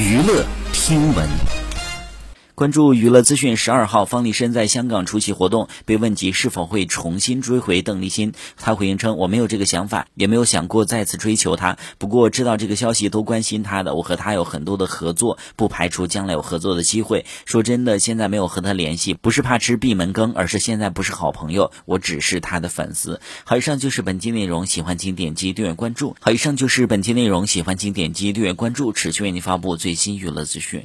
娱乐听闻。关注娱乐资讯，十二号，方力申在香港出席活动，被问及是否会重新追回邓丽欣，他回应称：“我没有这个想法，也没有想过再次追求她。不过知道这个消息都关心她的，我和她有很多的合作，不排除将来有合作的机会。说真的，现在没有和她联系，不是怕吃闭门羹，而是现在不是好朋友，我只是她的粉丝。”好，以上就是本期内容，喜欢请点击订阅关注。好，以上就是本期内容，喜欢请点击订阅关注，持续为您发布最新娱乐资讯。